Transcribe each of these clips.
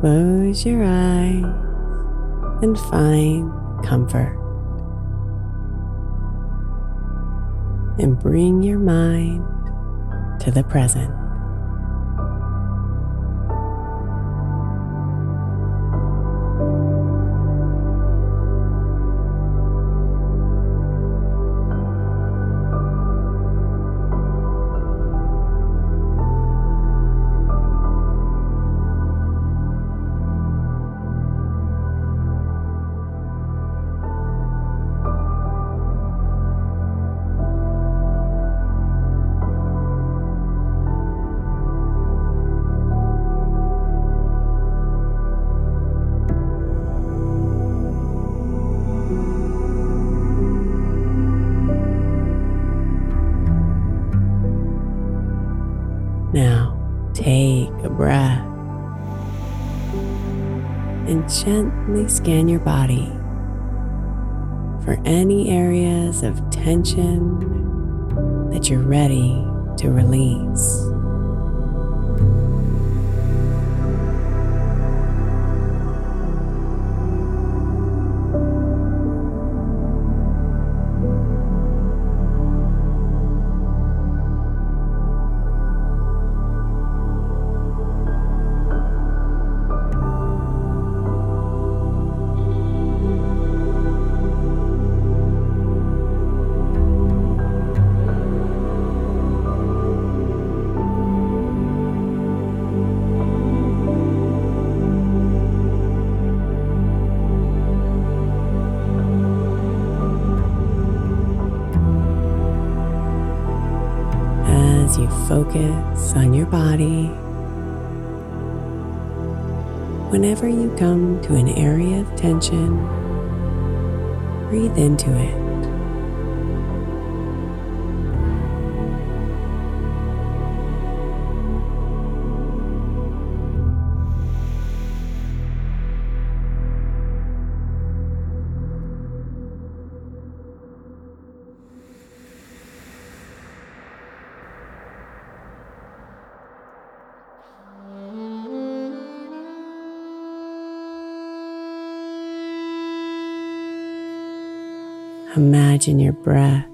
Close your eyes and find comfort. And bring your mind to the present. Gently scan your body for any areas of tension that you're ready to release. Focus on your body, whenever you come to an area of tension, breathe into it. Imagine your breath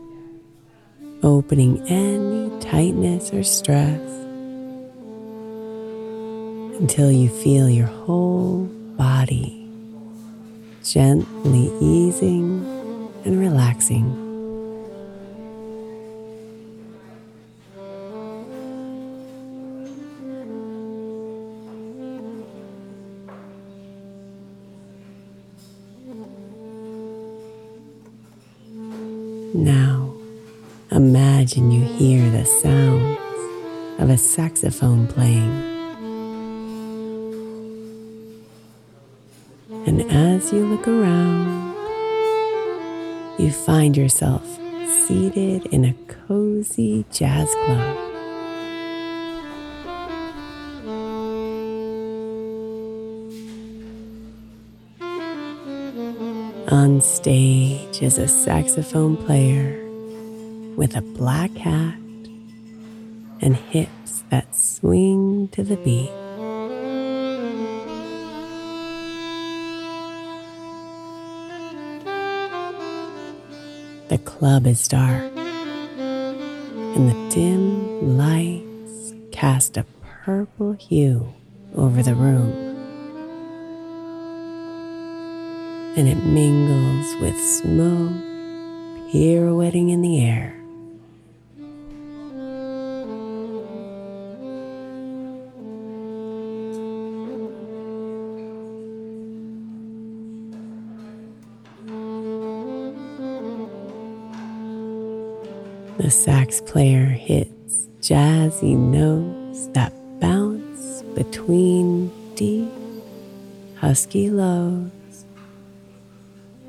opening any tightness or stress until you feel your whole body gently easing and relaxing. Sounds of a saxophone playing. And as you look around, you find yourself seated in a cozy jazz club. On stage is a saxophone player with a black hat and hips that swing to the beat. The club is dark, and the dim lights cast a purple hue over the room. And it mingles with smoke pirouetting in the air. The sax player hits jazzy notes that bounce between deep, husky lows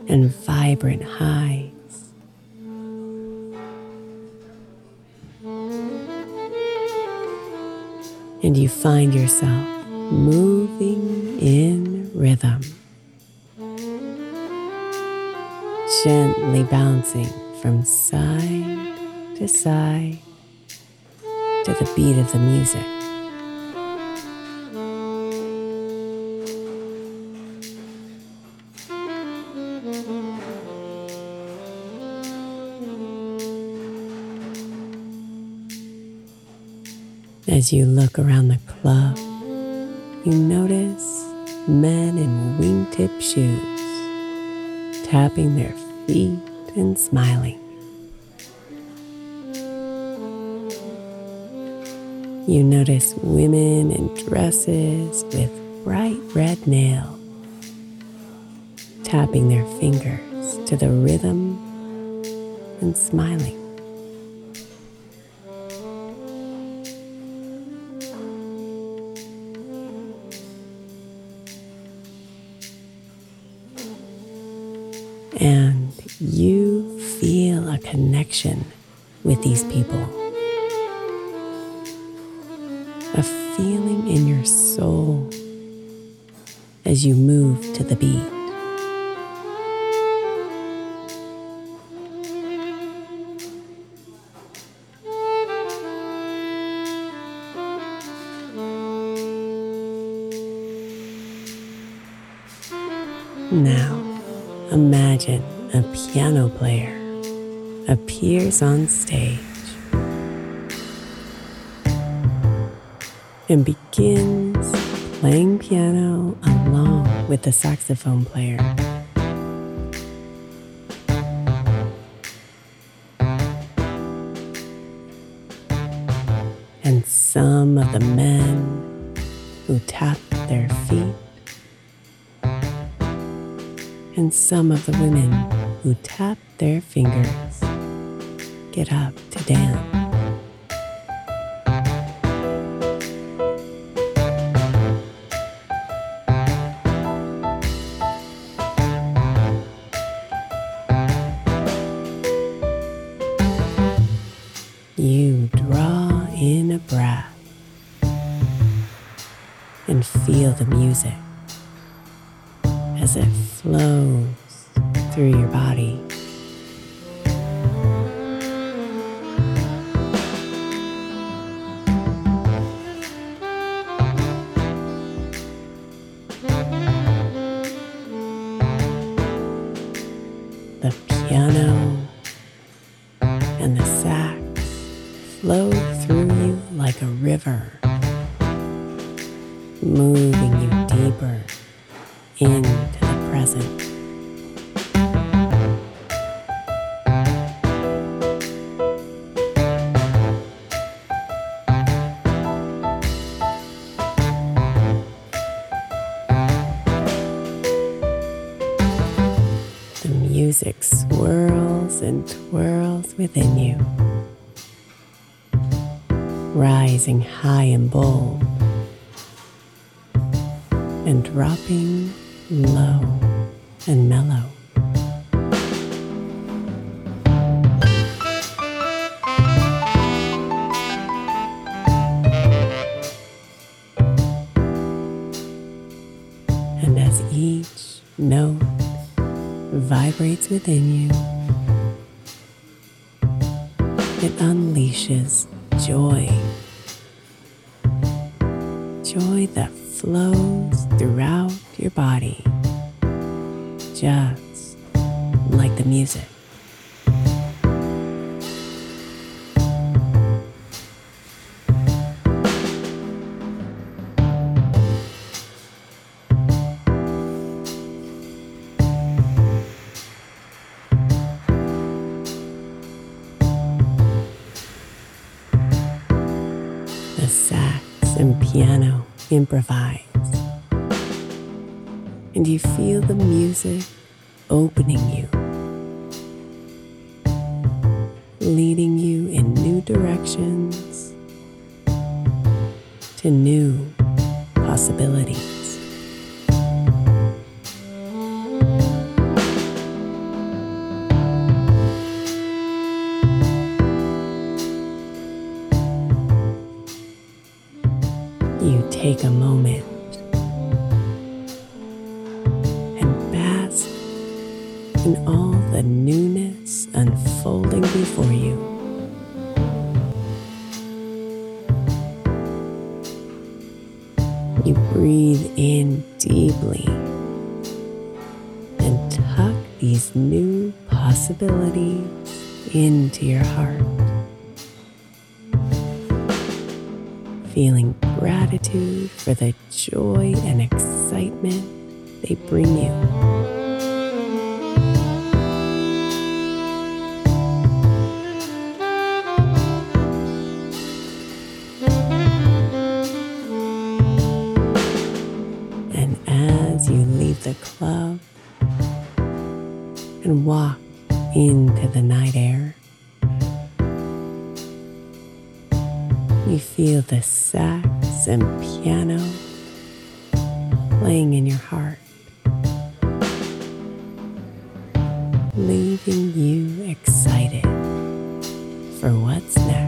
and vibrant highs. And you find yourself moving in rhythm, gently bouncing from side to side to the beat of the music. As you look around the club, you notice men in wingtip shoes tapping their feet and smiling. You notice women in dresses with bright red nails tapping their fingers to the rhythm and smiling. And you feel a connection with these people. Feeling in your soul as you move to the beat. Now, imagine a piano player appears on stage and begins playing piano along with the saxophone player. And some of the men who tap their feet, and some of the women who tap their fingers get up to dance. And feel the music as it flows through your body. Moving you deeper into the present. The music swirls and twirls within you. rising high and bold and dropping low and mellow. And as each note vibrates within you, it unleashes joy. Joy that flows throughout your body, just like the music. Improvise. And you feel the music opening you, leading you in new directions to new possibilities. In all the newness unfolding before you. You breathe in deeply and tuck these new possibilities into your heart. Feeling gratitude for the joy and excitement they bring you. The night air, you feel the sax and piano playing in your heart, leaving you excited for what's next.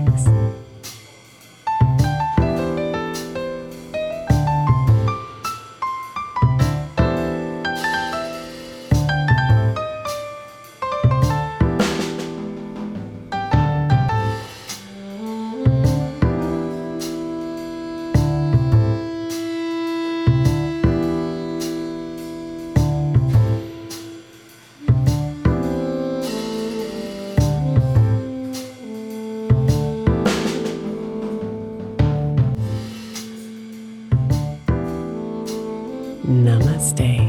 Namaste,